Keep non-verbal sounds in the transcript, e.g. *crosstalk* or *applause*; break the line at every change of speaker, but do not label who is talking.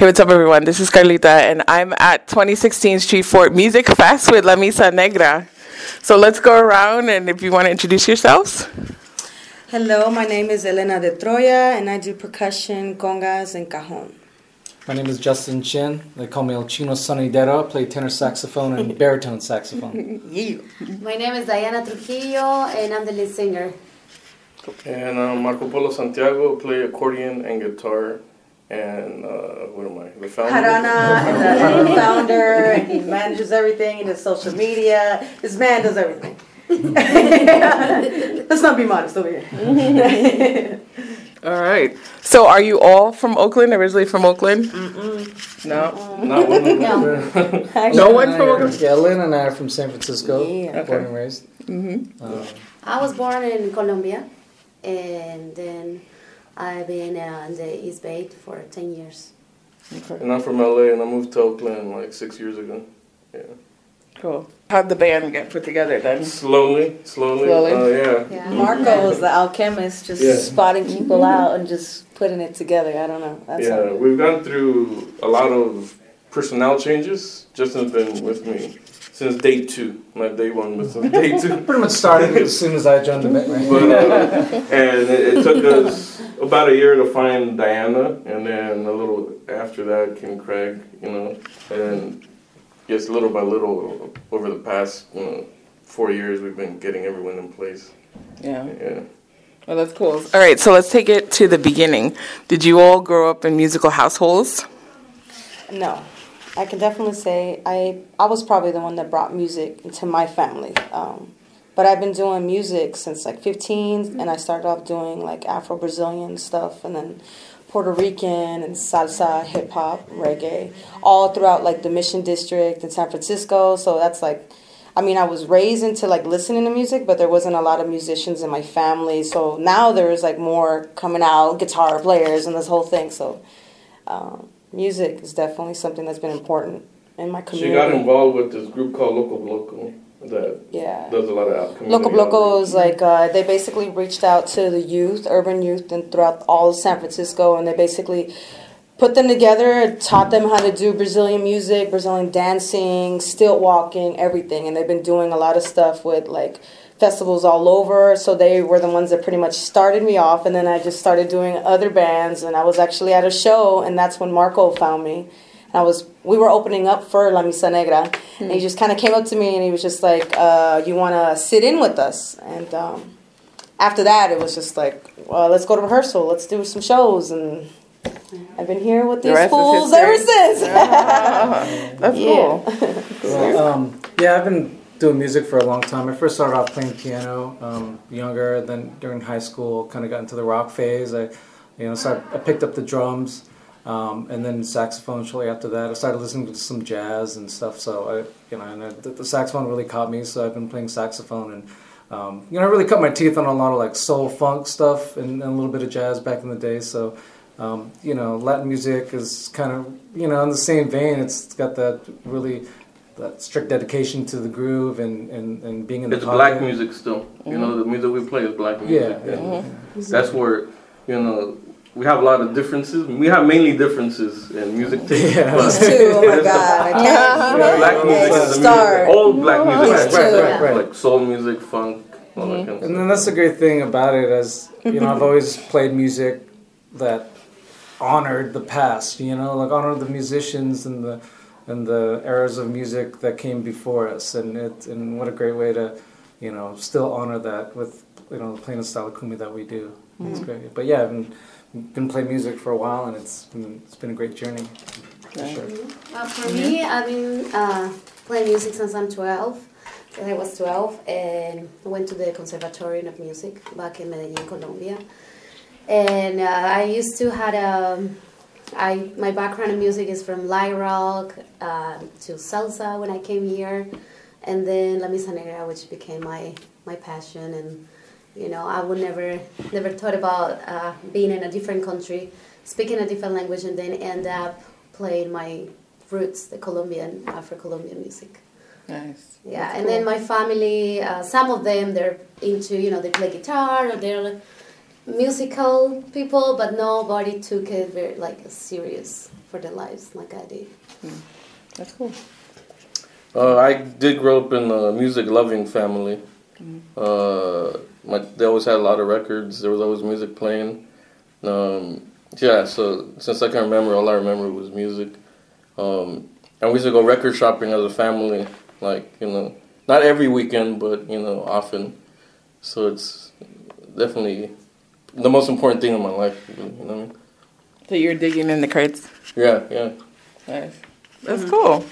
Hey, what's up, everyone? This is Carlita, and I'm at 2016 Street Fort Music Fest with La Misa Negra. So let's go around, and if you want to introduce yourselves.
Hello, my name is Elena de Troya, and I do percussion, congas, and cajon.
My name is Justin Chin. They call me El Chino Sonidero. I play tenor saxophone and *laughs* baritone saxophone. *laughs*
Yeah.
My name is Diana Trujillo, and I'm the lead singer.
And I'm Marco Polo Santiago, play accordion and guitar. And uh, what am I? The founder?
Harana, and *laughs* the founder, and he manages everything, he does social media. This man does everything. *laughs* Let's not be modest over here. *laughs*
All right. So, are you all from Oakland? Originally from Oakland? No.
Not one of them.
No.
No one from
are-
Oakland.
Yeah, Lynn and I are from San Francisco,
Yeah.
born and raised.
Mm-hmm.
Um,
I was born in Colombia, and then I've been uh, in the East Bay for 10 years. Okay.
And I'm from LA, and I moved to Oakland like six years ago. Yeah.
Cool. How'd the band get put together then?
Slowly, slowly.
Slowly?
Uh, yeah.
Yeah.
Marco is the alchemist, just
Yeah.
spotting people out and just putting it together. I don't know. That's
Yeah, we've gone through a lot of personnel changes. Justin's been with me since day two, not day one, but since day two. *laughs*
pretty much started as soon as I joined the band.
But, uh, and it, it took us about a year to find Diana, and then a little after that came Craig, you know, and just little by little over the past you know, four years, we've been getting everyone in place.
Yeah.
Yeah.
Well, that's cool. All right. So, let's take it to the beginning. Did you all grow up in musical households?
No, I can definitely say I I was probably the one that brought music into my family. Um, but I've been doing music since like 15, and I started off doing like Afro Brazilian stuff, and then Puerto Rican and salsa, hip hop, reggae, all throughout like the Mission District in San Francisco. So that's like. I mean, I was raised into like listening to music, but there wasn't a lot of musicians in my family. So now there's like more coming out, guitar players, and this whole thing. So um, music is definitely something that's been important in my community.
She got involved with this group called Loco Bloco that
Yeah.
does a lot of out- community
Bloco is like uh, they basically reached out to the youth, urban youth, and throughout all of San Francisco, and they basically put them together, taught them how to do Brazilian music, Brazilian dancing, stilt walking, everything, and they've been doing a lot of stuff with like festivals all over. So they were the ones that pretty much started me off, and then I just started doing other bands, and I was actually at a show, and that's when Marco found me. And I was we were opening up for La Misa Negra, and he just kind of came up to me and he was just like, uh, "You want to sit in with us?" And um, after that, it was just like, "Well, let's go to rehearsal. Let's do some shows." And I've been here with these
rest is
fools ever since. *laughs*
That's
Yeah.
cool. *laughs*
Well, um, yeah, I've been doing music for a long time. I first started off playing piano um, younger. Then during high school, kind of got into the rock phase. I, you know, started, I picked up the drums, um, and then saxophone shortly after that. I started listening to some jazz and stuff. So I, you know, and I, the, the saxophone really caught me. So I've been playing saxophone and. Um, you know, I really cut my teeth on a lot of like soul funk stuff and, and a little bit of jazz back in the day. So, um, you know, Latin music is kind of, you know, in the same vein. It's got that really that strict dedication to the groove and, and, and being in the
It's
pocket.
black music still. You know, the music we play is black music.
Yeah, yeah.
and That's where, you know, we have a lot of differences. We have mainly differences in music taste.
Yeah.
but-
These two, oh my *laughs* god, I can't
Yeah, black
even
music is the music. All black music.
These
right,
two.
right,
Right.
Like soul music, funk, all that kind of mm-hmm.
And
stuff.
then that's the great thing about it, as you know, I've *laughs* always played music that honored the past. You know, like honored the musicians and the and the eras of music that came before us. And it and what a great way to, you know, still honor that with you know playing the style of cumbia that we do. It's great. But yeah, I've been, been playing music for a while, and it's been, it's been a great journey. For sure.
Well, for me, I've been uh, playing music since I'm 12. Since I was 12, and I went to the Conservatory of Music back in Medellin, Colombia. And uh, I used to had a, I my background in music is from light rock uh, to salsa when I came here, and then La Misa Negra, which became my my passion. And you know, I would never never thought about uh, being in a different country, speaking a different language, and then end up playing my roots, the Colombian Afro-Colombian music.
Nice.
Yeah,
That's
and
cool.
then my family, uh, some of them they're into, you know, they play guitar or they're musical people, but nobody took it very like serious for their lives like I did.
That's cool.
Uh, I did grow up in a music loving family. Uh, my, they always had a lot of records. There was always music playing. Um, yeah, so since I can remember, all I remember was music. Um, and we used to go record shopping as a family, like, you know, not every weekend, but, you know, often. So it's definitely the most important thing in my life, you know what I mean?
So you're digging in the crates.
Yeah, yeah.
Nice. That's cool.